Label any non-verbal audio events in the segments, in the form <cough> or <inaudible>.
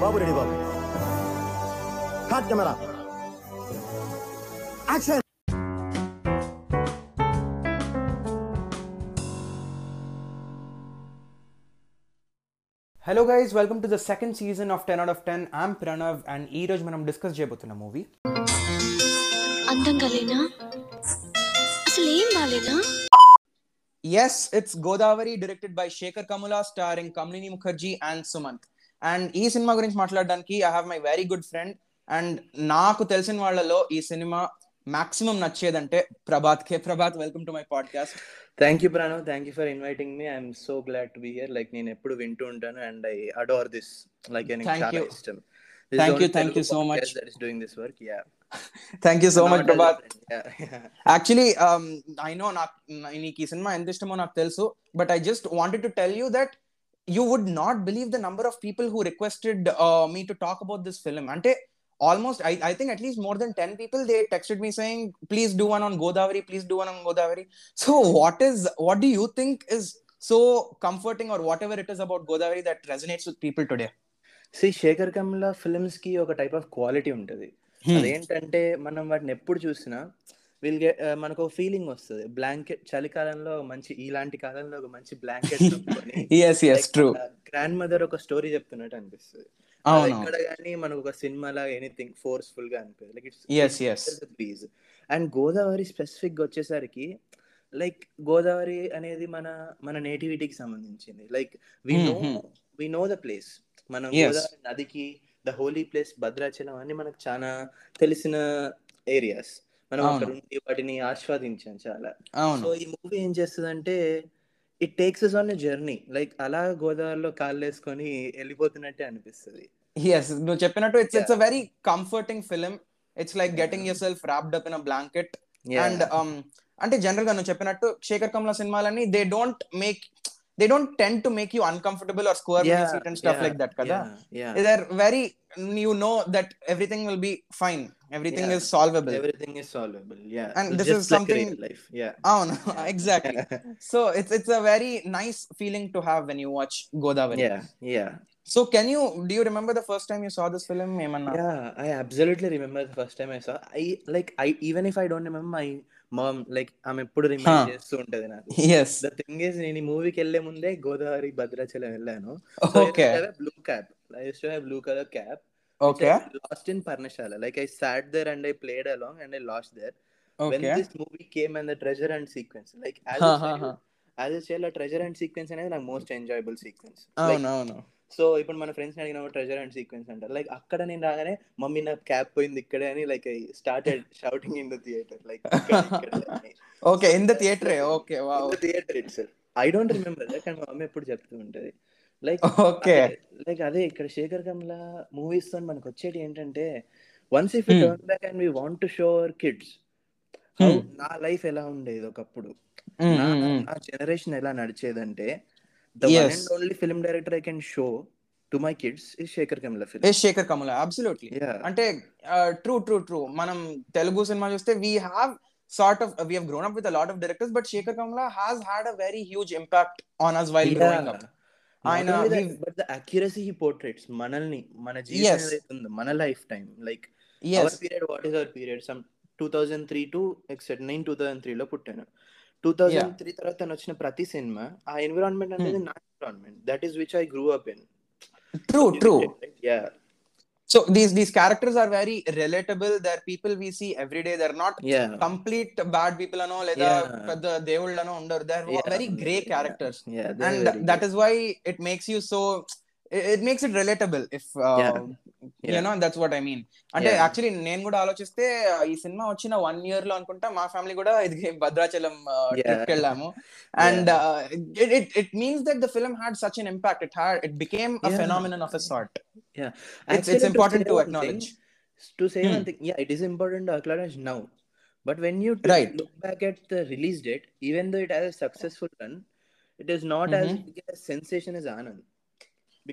బాబు ready బాబు hot camera action hello guys welcome to the second season of ten out of ten I'm Pranav and ఈ రోజు మనం discuss చేయబోతున్న movie అందంగా లేనా అసలు ఏం బాలేనా yes it's Godavari directed by Sekhar Kammula starring Kamalinee Mukherjee and Sumanth and ఈ cinema గురించి మాట్లాడడానికి I have my very good friend and నాకు తెలిసిన వాళ్ళలో ఈ సినిమా మాక్సిమం నచ్చేదంటే ప్రభాత్ కే. Prabhat welcome to my podcast thank you Pranav thank you for inviting me I'm so glad to be here like నేను ఎప్పుడు వింటూ ఉంటాను and I adore this like you. ఇష్టం. Thank you, <laughs> thank you so much. That is doing this work yeah thank you so much Prabhat actually I know నాకు నీకు ఈ సినిమా ఎంత ఇష్టమో నాకు తెలుసు but I just wanted to tell you that you would not believe the number of people who requested me to talk about this film అంటే almost I I think at least more than ten people they texted me saying please do one on Godavari please do one on Godavari so what is what do you think is so comforting or whatever it is about Godavari that resonates with people today see Sekhar Kammula ఫిల్మ్స్కి ఒక type of quality ఉంటది. అదేంటంటే మనం వాటిని ఎప్పుడు చూసినా will get మనకు ఒక feeling వస్తుంది. బ్లాంకెట్ చలికాలంలో మంచి ఇలాంటి కాలంలో ఒక మంచి బ్లాంకెట్ ట్రూ గ్రాండ్ మదర్ ఒక స్టోరీ చెప్తున్నట్టు అనిపిస్తుంది. ఎక్కడ కానీ మనకు ఒక సినిమా లాగా ఎనీథింగ్ ఫోర్స్ఫుల్గా అనిపిస్తుంది లైక్ ఇట్స్ అండ్ గోదావరి స్పెసిఫిక్గా వచ్చేసరికి లైక్ గోదావరి అనేది మన మన నేటివిటీకి సంబంధించింది. Like we know. We know the place మనం. గోదావరి నదికి ద హోలీ ప్లేస్ భద్రాచలం అన్ని మనకు చాలా తెలిసిన ఏరియాస్ మనం అవును. అక్కడ ఉండి వాటిని ఆస్వాదించాం చాలా. అవును. సో ఈ మూవీ ఏం చేస్తుందంటే it takes us on journey like అలా గోదావరిలో కాళ్ళు వేసుకొని వెళ్ళిపోతున్నట్టే అనిపిస్తుంది. ఎస్ నువ్వు చెప్పినట్టు it's it's a very comforting film it's like getting yourself wrapped up in a blanket and అంటే జనరల్గా నువ్వు చెప్పినట్టు శేఖర్ కమల సినిమాలన్నీ they don't make they don't tend to make you uncomfortable or square yeah, seat and stuff yeah, like that kada? yeah, yeah, they're very you know that everything will be fine. Everything is solvable. everything is solvable yeah. And it's this is like in life yeah. <laughs> Oh no <laughs> exactly. So it's it's a very nice feeling to have when you watch godavari. Yeah yeah. So can you do you remember the first time you saw this film Emanna? yeah i absolutely remember the first time i saw i like i even if i don't remember my. Mom like ఆమె ఎప్పుడు. Remind చేస్తూ ఉంటది నాకు. The thing is నేను ఈ మూవీకి వెళ్ళే ముందే గోదావరి భద్రాచలం వెళ్ళాను. Blue cap I use to have blue colour cap okay lost in Parnasala like I sat there and I played along and I lost there when okay this movie came and the treasure and sequence like as Huh, a huh, child, huh. as a child, a treasure and sequence అనేది నాకు most enjoyable sequence అవును అవును. So ఇప్పుడు మన friends అడిగిన treasure and sequence అంటారు. Like అక్కడ నేను రాగానే మమ్మీ నా క్యాప్ పోయింది ఇక్కడే అని like I started shouting in the theatre like okay in the theatre okay wow theatre it's I don't remember that కానీ మా మమ్మీ ఎప్పుడు చెప్తూ ఉంటది. లైక్ ఓకే లైక్ అదే ఇక్కడ శేఖర్ కమల మూవీస్తో మనకు వచ్చేటి ఏంటంటే once if Hmm. Turn back and we want to show our kids Hmm. నా లైఫ్ ఎలా ఉండేది? ఒకప్పుడు. Mm, నా mm, mm. నా జనరేషన్ ఎలా నడిచేదంటే one Yes. And only film director I can show to my kids is Sekhar Kammula film yes Sekhar Kammula absolutely అంటే true true true మనం Telugu cinema చూస్తే we have sort of we have grown up with lot of directors but Sekhar Kammula has had a very huge impact on us while growing up ఆయన but the accuracy he portrays మనల్ని మన. జీవితం మన life time like our period what is our period some two thousand three to except నేను two thousand త్రీలో పుట్టాను. Two thousand three తర్వాత తను వచ్చిన ప్రతి సినిమా ఆ ఎన్విరాన్మెంట్ అనేది నా environment that is which I grew up in true true yeah so these these characters are very relatable they're people we see every day they're not yeah complete bad people అనో లేదా Yeah. పెద్ద దేవుళ్ళనో ఉండరు they are very grey characters yeah and that is why it makes you so it it makes it relatable if uh, Yeah. you Yeah. know that's what i mean అంటే Yeah. Actually నేను కూడా ఆలోచిస్తే uh, ఈ సినిమా వచ్చిన one ఇయర్లో అనుకుంటా మా ఫ్యామిలీ కూడా ఇది భద్రాచలం Yeah. ట్రిప్ వెళ్ళాము and it it it means that the film had such an impact it had it became a Yeah. phenomenon of a sort Yeah. it's it's Actually, to important say to one acknowledge thing- to say Hmm. one thing, yeah, it is important to acknowledge now. But when you t- Right. look back at the release date, even though it has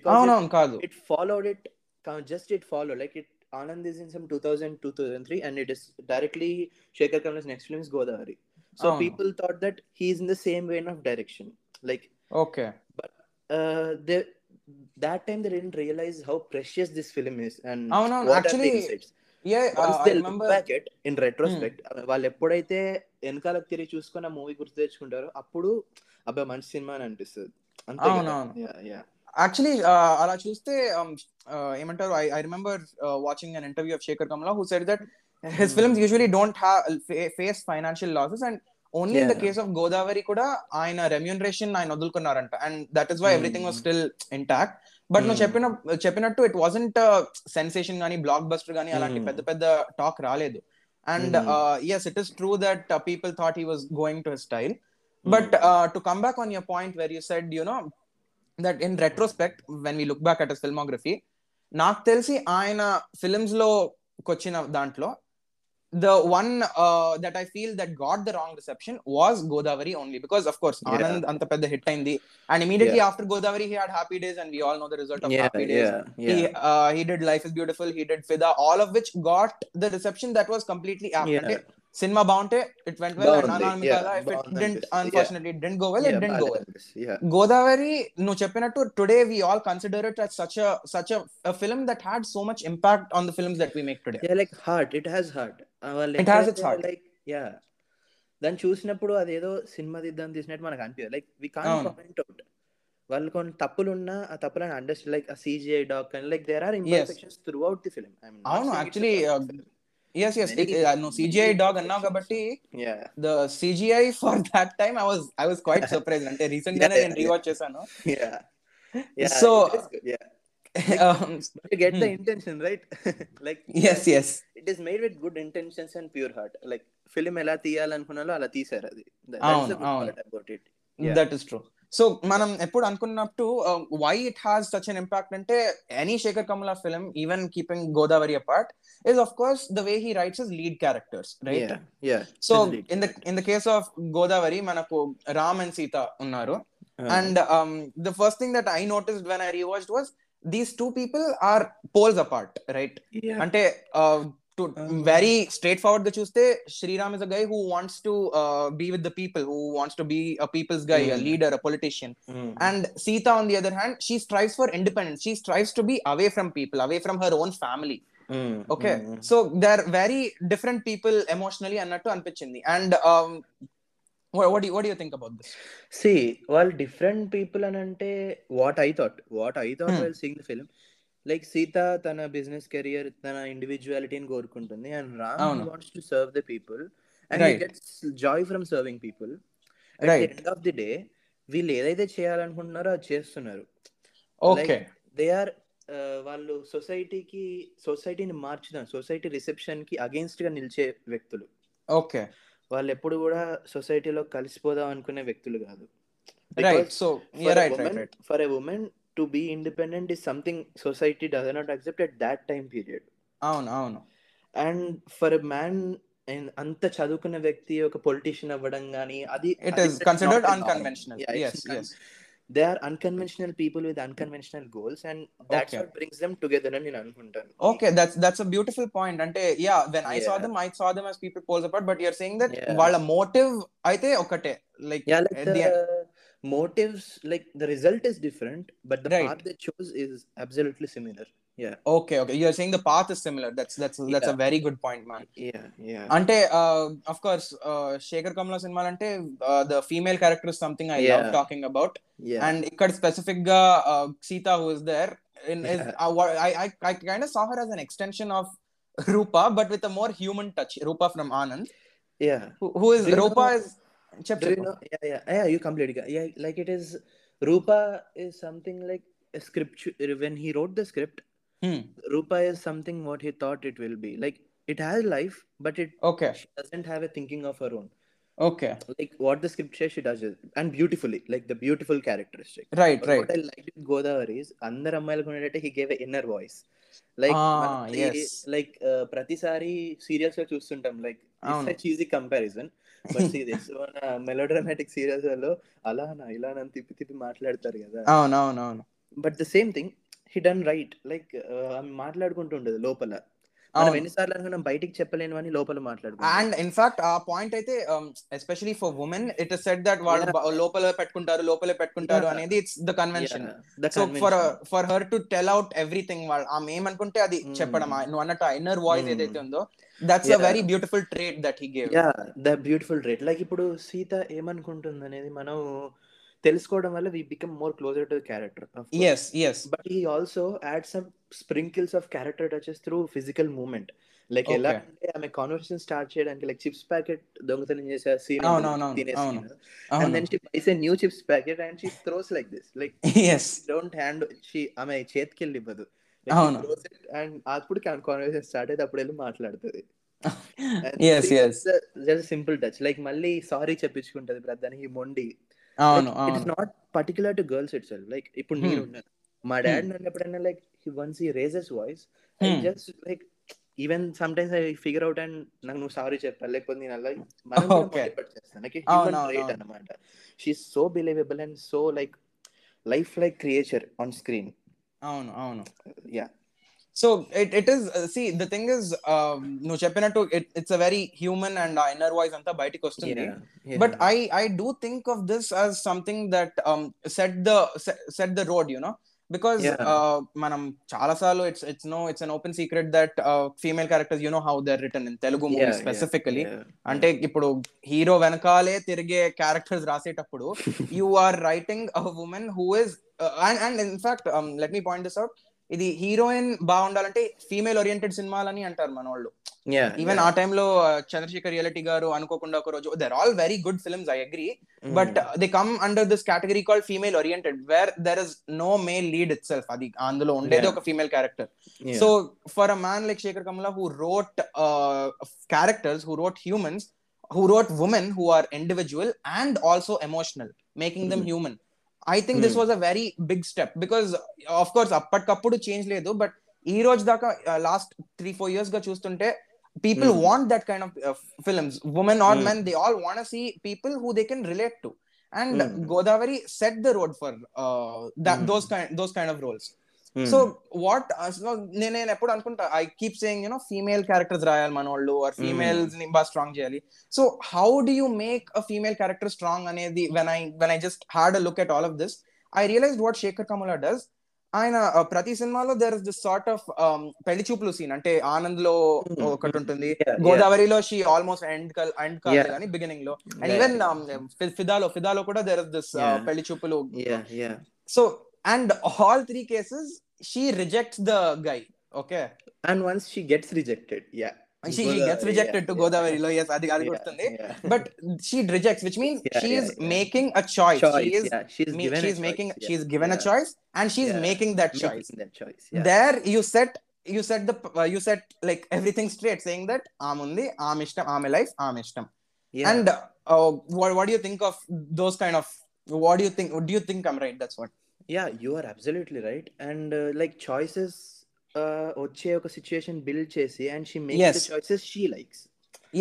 Mhm. అవునవును కాదు followed it, uh, just it followed. Like it, Anand is in some 2000, 2003, and it is directly Shekhar Kamal's next film is Godavari. So Avunu. people thought that he is in the same vein of direction. Like okay uh, they that time they didn't realize how precious this film is and అవునవును, what are actually, the insights. uh, in retrospect వాళ్ళు ఎప్పుడైతే వెనకాలకు తిరిగి చూసుకుని ఆ movie గుర్తు తెచ్చుకుంటారో అప్పుడు అబ్బాయి మంచి సినిమా అని అనిపిస్తుంది అంతే యాక్చువల్లీ అలా చూస్తే um, uh, ఏమంటారు I I remember watching an interview of Sekhar Kammula who said that his films usually don't have face financial losses and only in the. Case of Godavari కూడా ఆయన remuneration ఆయన వదులుకున్నారంట and that is why. Everything was still intact but నువ్వు Hmm. చెప్పిన చెప్పినట్టు it wasn't sensation గానీ blockbuster గానీ అలాంటి Hmm. పెద్ద పెద్ద టాక్ రాలేదు and. Yes it is true that people thought he was going to his style but to come back on your point where you said you know that in retrospect when we look back at filmography నాకు తెలిసి ఆయన ఫిల్మ్స్లో వచ్చిన దాంట్లో the one that I feel that got the wrong reception was Godavari only because of course. Anand అంత పెద్ద hit అయింది and immediately. After Godavari he had happy days and we all know the result of happy days yeah he yeah he did life is beautiful he did fida all of which got the reception that was completely apt Yeah. అంటే cinema బాగుంటే it went well and Godavari నువ్వు చెప్పినట్టు today we all consider it such a such a, a film that had so much impact on the films that we make today. Yeah like heart. It has heart. Uh, వాళ్ళు It has its ఎప్పుడైతే heart. like yeah. దాన్ని చూసినప్పుడు అదేదో cinema తీద్దాం తీసినట్టు మనకు అనిపించదు like వి అవును. పాయింట్ అవుట్ వాళ్ళు కొన్ని తప్పులు ఉన్నా ఆ తప్పులను అండర్స్టాండ్ లైక్ ఆ సిజిఐ డాక్ అని like there are imperfections throughout the film అవును యాక్చువల్లీ ఎస్ ఎస్ నువ్వు సిజిఐ డాగ్ అన్నావు కాబట్టి the CGI for that time I was I was quite surprise అంటే రీసెంట్ గానే Yeah, నేను yeah, రీవాచ్ చేశాను to get the. Intention right like yes yes. It is made with good intentions and pure heart like film ఎలా తీయాలనుకున్నాలో అలా తీసారు అది. That is true so మనం ఎప్పుడు అనుకున్నట్టు why it has such an impact అంటే any Sekhar Kammula film even keeping Godavari apart is of course the way he writes is lead characters right Yeah, yeah. So This lead in the in the case of Godavari మనకు Ram and Sita ఉన్నారు Uh, and the first thing that I noticed when I rewatched was these two people are poles apart right yeah. అంటే to Um, very straight ఫార్వర్డ్గా చూస్తే Sriram is a guy who wants to be with the people who wants to be a people's guy Mm. Leader a politician Mm. and Sita, on the other hand, she strives for independence. She strives to be away from people, away from her own family. Mm. Okay, Mm. so they're very different people emotionally అన్నట్టు అనిపించింది and um, what, what do you what do you think about this? See, వాళ్ళు different people అని అంటే what I thought what I thought Hmm. While seeing the film like Sita తన business career తన ఇండివిజువాలిటీని కోరుకుంటుంది. And Ram. Wants to serve the people and. Gets joy from serving people at the. End of the day వీళ్ళు ఏదైతే చేయాలనుకుంటున్నారో అది చేస్తున్నారు. Okay, they are వాళ్ళు సొసైటీకి సొసైటీని మార్చుదాం సొసైటీ రిసెప్షన్కి అగేన్స్ట్గా నిలిచే వ్యక్తులు. Okay, వాళ్ళు ఎప్పుడు కూడా సొసైటీలో కలిసిపోదాం అనుకునే వ్యక్తులు కాదు. Right. For a woman to be independent is something society does not accept at that time period అవును అవును అండ్ ఫర్ ఎ మ్యాన్ అంత చదువుకున్న వ్యక్తి ఒక పొలిటీషియన్ అవ్వడం కానీ అది it is considered unconventional. Yes, yes. They are unconventional people with unconventional goals and that's. What brings them together అని నేను అనుకుంటాను Okay, that's that's a beautiful point. అంటే yeah, when I saw Yeah. them, I saw them as people poles apart. But you're saying that Yeah. వాళ్ళ motive అయితే ఒకటే like motives like the result is different but the right. path they chose is absolutely similar. Yeah. Okay okay. You're saying the path is similar. That's that's that's a very good point man. Yeah yeah. Ante uh, of course uh, shekhar kamala cinema ante uh, the female character is something i yeah. love talking about. Yeah. And ikkada specific ga uh, sita who is there in yeah. uh, i i, I kind of saw her as an extension of rupa but with a more human touch rupa from anand. Yeah. Who, who is rupa is చెప్ Do you know? Yeah, yeah, yeah. You completely. got- Yeah, like it is. Rupa is something like a script. When he wrote the script, Rupa is something what he thought it will be. Like it has life, but it okay she doesn't have a thinking of her own. Okay Like what the script says, she does it, and beautifully. Like the beautiful characteristic. Right But right What I liked with Godavari is అందరు అమ్మాయిలకు ఉండేటట్టు he gave a inner voice. Like Ah, మనం yes. like uh, ప్రతిసారి serials లో చూస్తుంటాం like అవును. Cheesy comparison But see this melodramatic సీరియల్స్లో అలానా ఇలానా తిప్పి తిప్పి మాట్లాడతారు కదా. అవును అవును అవును but the same thing he done right like ఆమె మాట్లాడుకుంటుండదు లోపల. మనం ఎన్నిసార్లు అనుకున్నాం బయటికి చెప్పలేనివని లోపల మాట్లాడుకుంటాం. అండ్ ఇన్ఫాక్ట్ ఆ పాయింట్ అయితే especially for women it is set that వాళ్ళు లోపల పెట్టుకుంటారు లోపలే పెట్టుకుంటారు. అనేది it's the convention so for for her to tell out everything వాళ్ళు ఆమె ఏమనుకుంటే అది Mm. చెప్పడం నువ్వు అన్నట్టు ఇన్నర్ వాయిస్ Mm. ఏదైతే ఉందో that's a. Very beautiful trait that he gave yeah the beautiful trait like ఇప్పుడు సీత ఏమనుకుంటుంది అనేది మనం తెలుసుకోవడం వల్ల we become more closer to character yes yes but he also add some sprinkles of character touches through physical moment like ఎలా. అంటే ఆమె conversation start చేయడానికి లైక్ చిప్స్ ప్యాకెట్ దొంగతనం చేసే scene. And then she buys a new chips packet and she throws like this like yes don't hand she ఆమె చేతికి వెళ్ళి ఇవ్వదు. అండ్ అప్పుడు కాన్వర్సేషన్ స్టార్ట్ అయితే అప్పుడు వెళ్ళి మాట్లాడుతుంది. సింపుల్ టచ్ లైక్ మళ్ళీ సారీ చెప్పించుకుంటది బ్రదర్ ఈ మొండి. అవును ఇట్ అవును is not particular to girls itself like ఇప్పుడు Hmm. నేను ఉన్నాను మా డాడ్ నన్ను ఎప్పుడైనా లైక్ వన్స్ ఈ raises voice I. Just like even sometimes I figure out and నాకు నువ్వు సారీ చెప్పాలి. లేకపోతే నేను అలా మనం చేస్తాను. అనమాట she so believable and so like lifelike creature on screen అవును అవును. Yeah so it it is see the thing is నువ్వు చెప్పినట్టు it's a very human and ఆ ఇన్నర్ వాయిస్ అంతా బయటికి వస్తుంది. But i i do think of this as something that um set the set, set the road you know? Because Yeah. uh, మనం చాలా సార్లు it's it's no it's an open secret that female characters you know how they return in Telugu movie specifically అంటే ఇప్పుడు hero వెనకాలే తిరిగే characters రాసేటప్పుడు you are writing a women who is and in fact let me point this out ఇది heroine బాగుండాలంటే female oriented సినిమాలని అంటారు మన వాళ్ళు ఈవెన్ ఆ టైంలో చంద్రశేఖర్ రియలిటీ గారు అనుకోకుండా ఒక రోజు they're all very good films I agree but they come under this category call female oriented where there is no male lead itself అది అందులో ఉండేది. ఒక female character so for a man like Sekhar Kammula who wrote characters who wrote humans who wrote women who are individual and also emotional making them. Human I think this. Was a very big step because of course అప్పటికప్పుడు change లేదు but ఈ రోజు దాకా last three four ఇయర్స్గా చూస్తుంటే people. Want that kind of films women are. Men they all want see people who they can relate to and. Godavari set the road for those kind of roles so what నేను నేను ఎప్పుడు అనుకుంటా I keep saying you know female characters రాయాలి మన వాళ్ళు are ఫీమేల్స్ని బాగా strong చేయాలి so how do you make a female character strong అనేది when I when I just had a look at all of this I realise what Sekhar Kammula does ఆయన uh, ప్రతి సినిమాలో there is this sort of పెళ్ళి చూపులు scene అంటే ఆనంద్లో Hmm. ఒకటి ఉంటుంది. గోదావరిలో షీ ఆల్మోస్ట్ ఎండ్ ఎండ్ కాదు Yeah. కానీ బిగినింగ్లో అండ్. ఈవెన్ ఫిదాలో ఫిదాలో కూడా దర్ ఇస్ దిస్. పెళ్ళి చూపులు so and all three cases she rejects the guy. Okay. And once she gets rejected, yeah. She, she gets rejected yeah, to Godavari. Yeah. Yes, Adi yeah, But she rejects, which means she is making a choice. choice she is she's, ma- given she's making choice. she's given a choice and she's making that making choice. That choice. There you set you set the uh, you set like everything straight, saying that i'm only amish tam Amishtam, Amelife, Amishtam. Yeah. And uh, what what do you think of those kind of what do you think do you think i'm right that's what yeah, you are absolutely right. And uh, like choices uh, వచ్చే ఒక situation build చేసి and she makes Yes. The choices she likes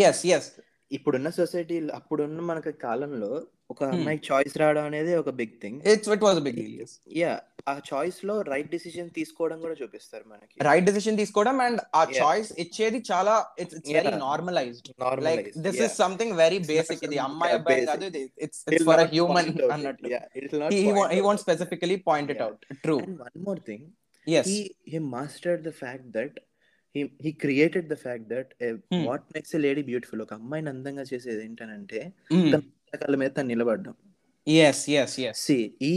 yes yes ఇప్పుడున్న society అప్పుడున్న మనకి కాలంలో ఒక Hmm. అమ్మాయికి choice రావడం అనేది ఒక big thing deal yes. Yeah ఆ చాయిస్లో రైట్ డిసిజన్ తీసుకోవడం కూడా చూపిస్తారు మనకి. రైట్ డెసిషన్ తీసుకోవడం అండ్ ఆ. చాయిస్ ఇచ్చేది చాలా it's it's very. Normalised like this is something very basic ఇది అమ్మాయి అబ్బాయి. కాదు it's it's for a human అన్నట్టు. Specifically point it Yeah. out. True. And one more thing, yes. He he mastered the fact that he he created the fact that uh, Hmm. what makes a lady beautiful ఒక అమ్మాయిని అందంగా చేసేది ఏంటనంటే Mm. తన కాళ్ళ మీద తను నిలబడడం yes yes yes సి ఈ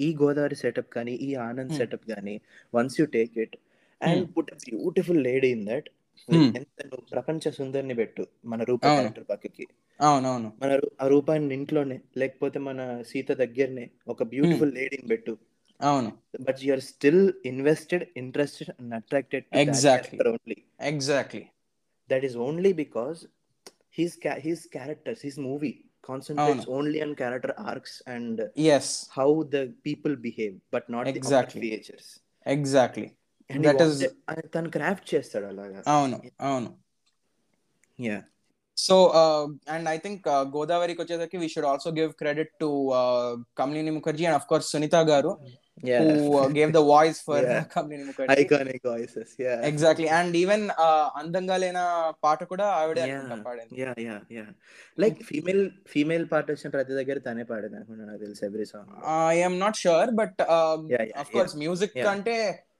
ఈ గోదావరి సెటప్ కానీ ఈ ఆనంద్ Hmm. సెటప్ కానీ once you take it and Hmm. Put beautiful lady in that Hmm. ఎంత నువ్వు ప్రపంచ సుందరిని పెట్టు మన రూప అవును. క్యారెక్టర్ పక్కకి అవునవును మన ఆ రూపాన్ని ఇంట్లోనే లేకపోతే మన సీత దగ్గరనే ఒక బ్యూటిఫుల్ లేడీని పెట్టు అవును but you are still invested interested and attracted Exactly. Only exactly that is only because his ca- his characters his movie concentrates only on character arcs and yes how the people behave but not the Exactly. outward features exactly and That that is- is తను craft చేస్తాడు అలాగా అవును అవును yeah so and I think గోదావరికి వచ్చేసరికి we should also give credit to Kamalini Mukherjee and of course Sunitha garu who gave the voice for Yeah. Kamalinee Mukherjee iconic voices yeah exactly and even అందంగా లేన పాట కూడా ఆవిడే అనుకుంటా పాడింది. Yeah yeah yeah like female female part వచ్చిన ప్రతి దగ్గర తనే పాడింది అనుకుంటా నాకు తెలుసు every song I'm not sure but Yeah, yeah, of course music Yeah. అంటే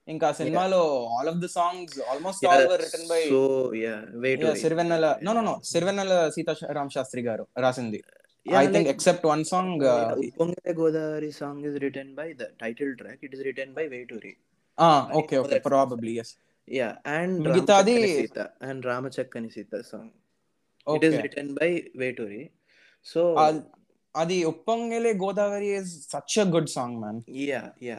ఇంకా సినిమాలో all of the songs almost all were written by so yeah wait Sirivennela no no no Sirivennela Seetharama Sastry garu రాసింది. I think except one song ఉప్పొంగలే Godavari song is written by the title track it is written by Veturi okay okay probably yes yeah and మిగతాది- Sita and రామచక్కని Sita song it is okay written by Veturi so అది ఉప్పొంగలే Godavari is such a good song man yeah yeah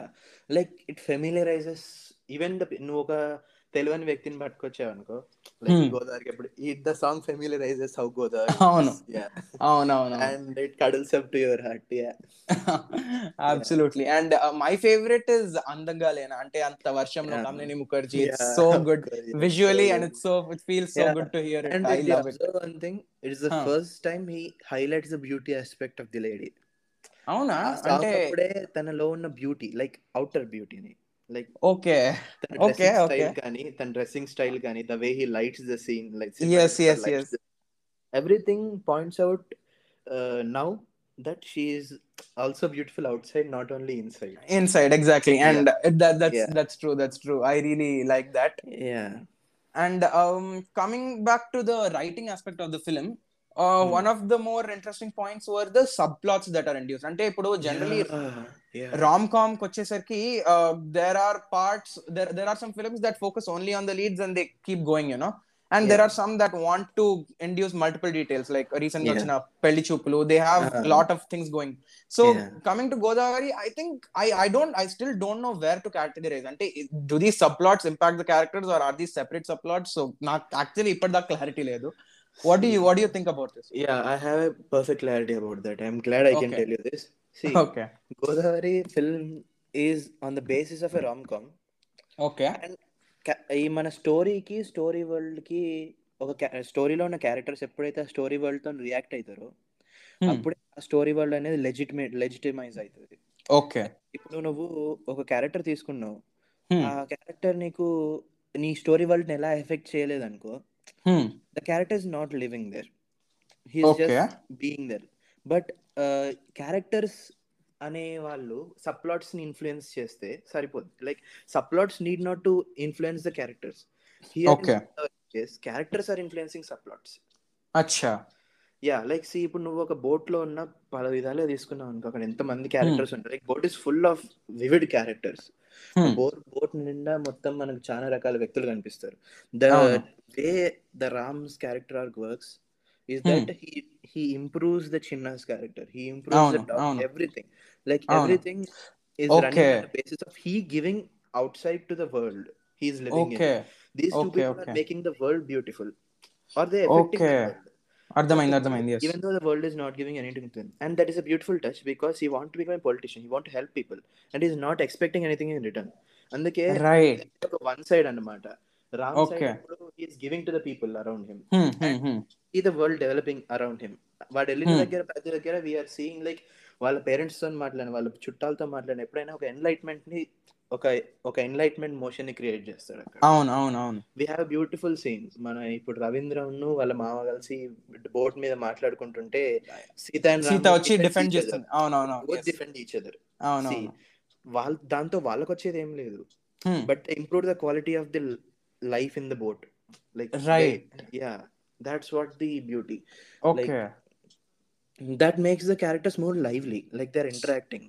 like it familiarizes even the నువ్వు ఒక తెలియని వ్యక్తిని పట్టుకొచ్చావు అనుకో like Hmm. గోదావరికి ఎప్పుడు ఈ the song familiarises how Godavari <laughs> అవును. అవునవును and it cuddles up to your heart yeah absolutely and my favourite is అందంగా లేనా అంటే అంత వర్షంలో. Kamalinee Mukherjee it's. So good. Visually and it's so it feels so. Good to hear And it I love it thing, it is the Huh. first time he highlights the beauty aspect of the lady. అవునా అంటే తనలో ఉన్న beauty like outer బ్యూటీని like okay తన Okay, dressing okay. Style కానీ తన dressing style కానీ the way he lights the scene like Yes, yes, yes. Everything points out now that she is also beautiful outside not only inside inside exactly and that that's Yeah. that's true that's true i really like that yeah and um coming back to the writing aspect of the film uh, Hmm. one of the more interesting points were the subplots that are introduced అంటే ఇప్పుడు generally yeah rom com వచ్చేసరికి there are parts there there are some films that focus only on the leads and they keep going you know and there Yeah. are some that want to induce multiple details like recent Yeah. వచ్చిన పెళ్ళి చూపులు they have a Uh-huh. lot of things going so Yeah. coming to godavari i think i i don't i still don't know where to categorize అంటే do these subplots impact the characters or are these separate subplots so నాకు actually ఇప్పటిదాకా clarity లేదు what do you what do you think about this yeah i have a perfect clarity about that i'm glad i can Okay. tell you this see okay Godavari film is on the basis of a rom-com okay and ca- ఈ మన స్టోరీకి story వరల్డ్కి ఒక స్టోరీలో ఉన్న characters ఎప్పుడైతే ఆ story వరల్డ్తో react అవుతారో Hmm. అప్పుడే ఆ స్టోరీ వరల్డ్ అనేది లెజిటిమేట్ లెజిటిమైజ్ అవుతుంది okay ఇప్పుడు నువ్వు ఒక క్యారెక్టర్ తీసుకున్నావు hmm. ఆ క్యారెక్టర్ నీకు నీ స్టోరీ వరల్డ్ని ఎలా ఎఫెక్ట్ చేయలేదు అనుకో Hmm. The character is not living there he's Okay. Just being there but characters అనే వాళ్ళు సప్లాట్స్ని ఇన్ఫ్లుయెన్స్ చేస్తే సరిపోద్ది. Like subplots need not to influence the characters. Characters are influencing subplots అచ్చా. యా లైక్ సి ఇప్పుడు నువ్వు ఒక బోట్లో ఉన్న పలు విధాలుగా తీసుకున్నావు అనుకో అక్కడ ఎంత మంది క్యారెక్టర్స్ ఉంటారు. Like boat is full of vivid characters Hmm. Boat boat నిండా మొత్తం మనకు చాలా రకాల వ్యక్తులు కనిపిస్తారు ద అవును. Way the Ram's character are works is Hmm. That he he improves the Chinna's character he improves అవును, అవును. ఎవ్రీథింగ్ లైక్ అవును. Everything is running Okay. On basis of he giving outside to the world he is living in okay these two Okay, people okay. Are making the world beautiful are they Okay. అర్థమైంది అర్థమైంది though the world is not giving anything to him and that is a beautiful touch because he want to become a politician he want to help people and he's not expecting anything in return అందుకే right ఒక one side అన్నమాట Ram. Side అప్పుడు he's giving to the people around him hmm, hmm, hmm. ఈ the world developing around him వాడు వెళ్ళిన Hmm. దగ్గర ప్రతి దగ్గర వీఆర్ సీయింగ్ లైక్ వాళ్ళ పేరెంట్స్తో మాట్లాడిన వాళ్ళ చుట్టాలతో మాట్లాడిన ఎప్పుడైనా ఒక ఎన్లైట్మెంట్ని ఒక ఒక ఎన్లైట్మెంట్ మోషన్ని క్రియేట్ చేస్తాడు అవును అవును అవును. వి హ్యావ్ బ్యూటిఫుల్ సీన్స్ మన ఇప్పుడు రవీంద్రను వాళ్ళ మామ కలిసి బోట్ మీద మాట్లాడుకుంటుంటే సీత and సీత వచ్చి defend డిఫెండ్. చేస్తుంది. అవును అవును Both defend each other. అవును వాళ్ళ దాంతో వాళ్ళకి వచ్చేది ఏం లేదు. But improve the quality of the life in the boat like Right. Yeah that's what the beauty okay that makes the characters more lively like they're interacting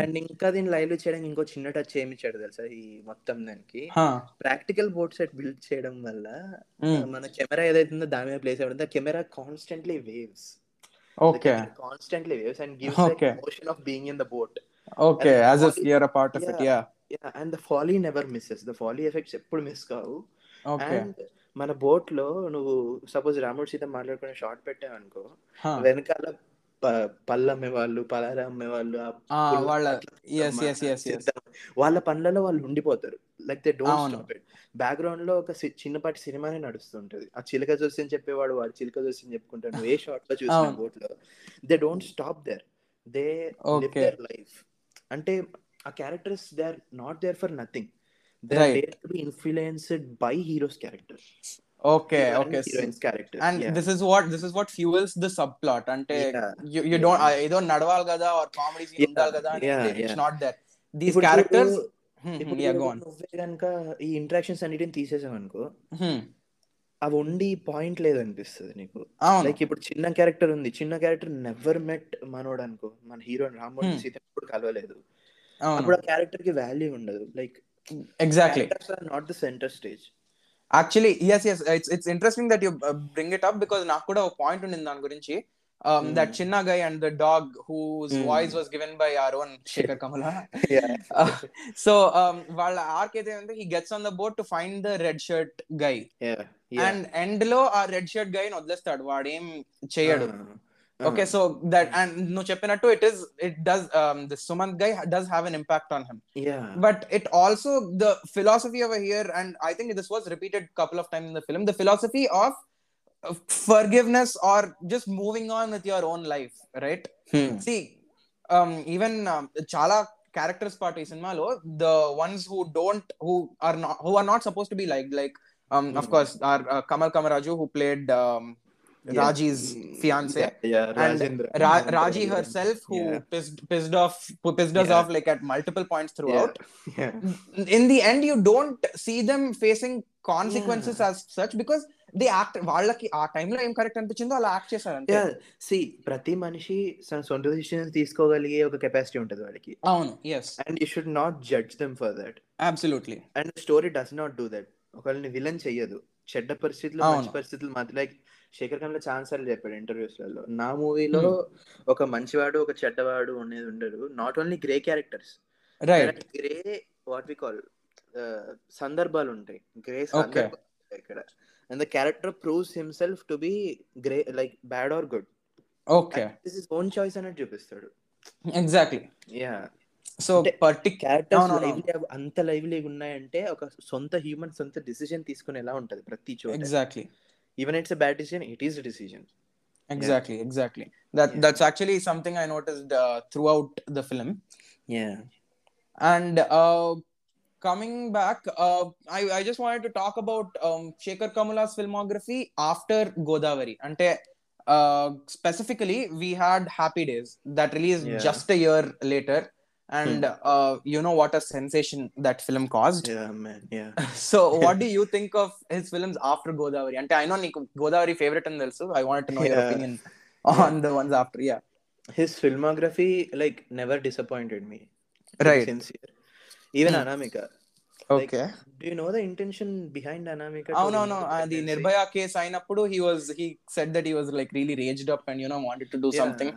and ఇంకా దీన్ని live చేయడానికి ఇంకో చిన్న టచ్ ఏమి ఇచ్చాడు తెలుసా? ఈ మొత్తం దానికి. ప్రాక్టికల్ బోర్డ్ సెట్ బిల్డ్ చేయడం వల్ల మన కెమెరా ఏదైతుందో దాని మీద ప్లేస్ అవ్వడం. Camera constantly waves. Okay. Constantly waves and gives Okay. Motion of being in the boat. Okay. As if you're a part of it yeah. Yeah and the foley never misses. The foley effects ఎప్పుడు miss కావు. Okay. And మన బోట్లో నువ్వు suppose రాముడు సీత మాట్లాడుకునే short పెట్టావు అనుకో వెనకాల పళ్ళు అమ్మేవాళ్ళు పలారా అమ్మేవాళ్ళు వాళ్ళ పనులలో వాళ్ళు ఉండిపోతారు. Like they don't. Stop it. బ్యాక్గ్రౌండ్లో ఒక చిన్నపాటి సినిమానే నడుస్తుంటది. ఆ చిలక జోస్యం చెప్పేవాడు వాడు చిలక జోస్యం చెప్పుకుంటాడు. నువ్వు ఏ <laughs> షార్ట్లో చూసిన. బోట్లో they don't stop there. They live. Their life. అంటే ఆ characters they are not there for nothing. They are to be influenced by hero's character okay okay character and this is what this is what fuels the subplot అంటే. You. Don't ఏదో నడవాలి కదా or comedy Yeah, ఉండాలి కదా it's. Not that these characters ఇప్పుడు కనుక ఈ interactions అన్నిటిని తీసేసావు అనుకో అవి ఉండి పాయింట్ లేదనిపిస్తుంది నీకు. అవును. లైక్ ఇప్పుడు చిన్న క్యారెక్టర్ ఉంది చిన్న క్యారెక్టర్ నెవర్ మెట్ మనోడు అనుకో మన హీరో రామ్మోహన్ Hmm. సీత ఎప్పుడు కలవలేదు. అప్పుడు ఆ క్యారెక్టర్కి వాల్యూ ఉండదు. Like exactly not the centre stage actually yes yes it's it's interesting that you bring it up because నాకు కూడా ఒక పాయింట్ ఉండింది దాని గురించి. దట్ చిన్న guy and the dog whose Hmm. Voice was given by our own Sekhar Kammula so వాళ్ళ arc అయితే అంటే he gets on the boat to find the red shirt guy and ఎండ్లో ఆ రెడ్ షర్ట్ గై వదిలేస్తాడు. వాడేం చేయడు. okay hmm. so that and no Cheppinattu, it is it does um the sumant guy does have an impact on him. Yeah. But it also the philosophy over here and i think this was repeated couple of times in the film the philosophy of forgiveness or just moving on with your own life right? Hmm. See um, even um, chala characters part ee cinemaలో the ones who don't who are not who are not supposed to be like like of hmm. course our uh, kamal kamaraju who played raji's fiance and Ra- Raji herself, who Yeah. pissed pissed off who pissed us Yeah. off like at multiple points throughout. In the end, you don't see them facing consequences as such because they act. వాళ్ళకి ఆ టైంలో ఏం correct అనిపించిందో అలా act చేశారు C ప్రతి మనిషి తన సొంత డిసిషన్స్ తీసుకోగలిగే ఒక కెపాసిటీ ఉంటుంది వాడికి అవును yes and you should not judge them for that absolutely and story does not do that ఒకళ్ళని విలన్ చెయ్యదు చెడ్డ పరిస్థితులు. మంచి పరిస్థితులు మధ్య లైక్ శేఖర్ ఖాన్ ఛాన్స్ సార్లు చెప్పాడు ఇంటర్వ్యూస్లలో నా మూవీలో ఒక మంచివాడు ఒక చెడ్డవాడు అనేది ఉండడు not only grey characters grey what we call సందర్భాలు ఉంటాయి గ్రే. సందర్భాలు ఇక్కడ. And the character proves himself to be grey like bad or good okay this is own choice అనేది చూపిస్తాడు. ఎగ్జాక్ట్లీ యా సో క్యారెక్టర్స్ అవునవును. లైవ్లీ అంత లైవ్లీగా ఉన్నాయంటే ఒక సొంత హ్యూమన్ సొంత డిసిజన్ తీసుకుని ఎలా ఉంటది ప్రతి చోట. Exactly even it's a bad decision it is a decision exactly yeah. exactly that yeah. that's actually something i noticed uh, throughout the film yeah and uh, coming back uh, I, I just wanted to talk about um, shekhar kamula's filmography after godavari ante uh, specifically we had happy days that released yeah. just a year later and uh, you know what a sensation that film caused yeah man yeah <laughs> so what do <laughs> you think of his films after godavari ante i know నీకు godavari favorite అని తెలుసు i wanted to know your Yeah. opinion on the ones after yeah his filmography like never disappointed me Right. Sincere even Hmm. Anamika okay do you know the intention behind Anamika అవునవును అది Nirbhaya case అయినప్పుడు he was he said that he was like really raged up and you know wanted to do something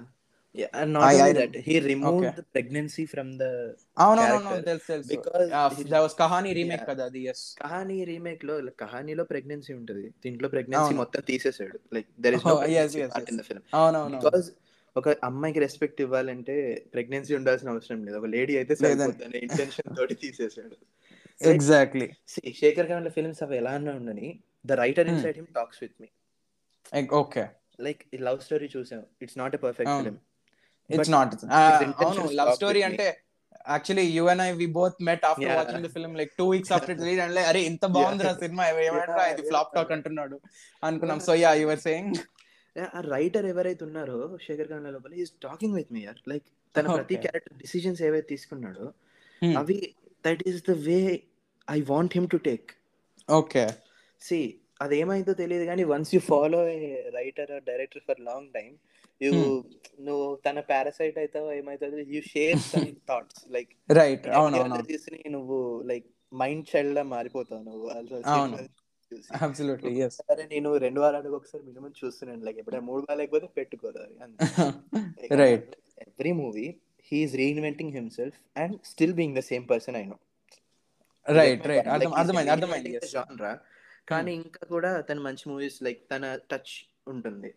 The pregnancy from the అవునవును character తెలుసు తెలుసు because he- that was Kahaani remake. కదా అది కహాని రీమేక్లో కహానీలో pregnancy ఉంటది. దీంట్లో pregnancy. మొత్తం తీసేసాడు like there is Oh, yes, yes, yes. In the film అవునవును because ఒక అమ్మాయికి రెస్పెక్ట్ ఇవ్వాలంటే ప్రెగ్నెన్సీ ఉండాల్సిన అవసరం లేదు. ఒక లేడీ అయితే. సరిపోతుంది ఇంటెన్షన్ తోటి తీసేసాడు exactly <laughs> See, Shekhar Khan films అవి ఎలా అన్నా ఉండని the writer Hmm. Inside him talks with me okay like ఈ లవ్ స్టోరీ చూసాం. It's not a perfect. Film it's not his అవును లవ్ స్టోరీ. అంటే actually you and I we both met after. Watching the film like two weeks after release and అరే ఇంత బాగుంది రా cinema <laughs> ఏమంటారా ఇది ఫ్లాప్. టాక్ అంటున్నాడు అనుకున్నాం so yeah you were saying ఆ రైటర్ ఎవరైతే ఉన్నారో శేఖర్ ఖాన్ లోపల ఈస్ టాకింగ్ విత్ మీ యార్ లైక్ తన ప్రతి. క్యారెక్టర్ డిసిజన్స్ ఏవైతే తీసుకున్నాడో అవి that is the way I want him to take okay see అదేమైందో తెలియదు కానీ once you follow writer director for long time Hmm. నువ్వు తన పారాసైట్ అవుతావో ఏమైతుందో you share some thoughts like right తీసుకుని నువ్వు లైక్ మైండ్ చైల్డ్ లా మారిపోతావు నువ్వు. సరే నేను రెండు వారాలకు ఒకసారి మినిమం చూస్తున్నాను. లైక్ ఎప్పుడైనా మూడు వారాలు లేకపోతే పెట్టుకోదాలి right every movie he's reinventing himself and still being the same person I know right right అర్థం అర్థమైంది అర్థమైంది కానీ ఇంకా కూడా తన మంచి మూవీస్ లైక్ తన టచ్ ఉంటుంది.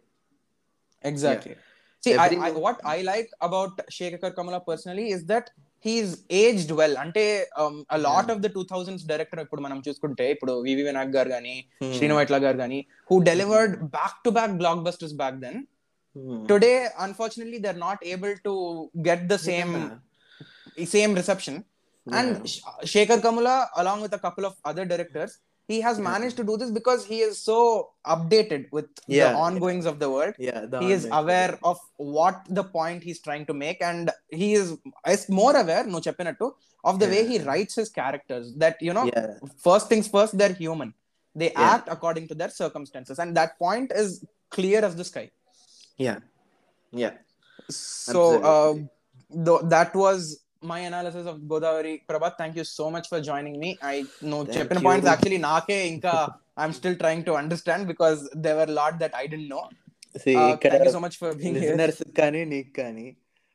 Exactly See, I, Every I, movie- what I like about Shekhar Kamala personally is that he's aged well. అంటే um, a lot of the 2000s director ఇప్పుడు మనం చూసుకుంటే ఇప్పుడు వివి వినాయక్ గారు కానీ Hmm. శ్రీను వైట్ల గారు కానీ who delivered back to back blockbusters back then. Hmm. Today, unfortunately, they're not able to get the same same reception. And Sh- Shekhar Kamala, along with a couple of other directors, he has managed to do this because he is so updated with Yeah. the ongoings of the world Yeah, the he is aware of what the point he's trying to make and he is is more aware no cheppinattu of the way he writes his characters that you know Yeah. first things first they're human they Yeah. act according to their circumstances and that point is clear as the sky Yeah. Yeah. so uh, th- that was my analysis of Godavari Prabhat thank you so much for joining me I know Thank cheppina you. points actually naake inka I'm still trying to understand because there were a lot that I didn't know See, uh, ఇక్కడ thank you so much for being here listeners కానీ నీకు కానీ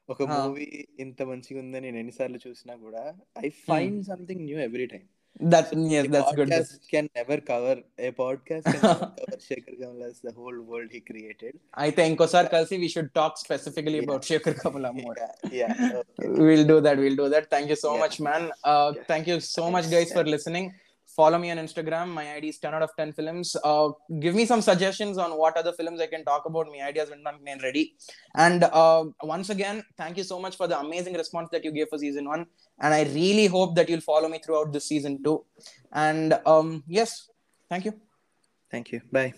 ఒక Ah. Movie ఇంత మంచిగా ఉందని నేను ఎన్నిసార్లు చూసినా కూడా I find something new every time That so yes, that's good. Can never cover a podcast can <laughs> cover Shekhar Kamala's the whole world he created. I think Kosar Kalsi, we should talk specifically yeah. about Shekhar Kamala <laughs> more. Yeah, yeah. Okay. <laughs> we'll do that. We'll do that. Thank you so yeah. much, man. Uh, thank you so much, guys, for listening follow me on instagram. My id is 10 out of 10 films. Uh, give me some suggestions on what other films i can talk about. My ideas when i'm ready. And uh, once again thank you so much for the amazing response that you gave for season one. And i really hope that you'll follow me throughout this season too. And um, yes thank you. Thank you. Bye.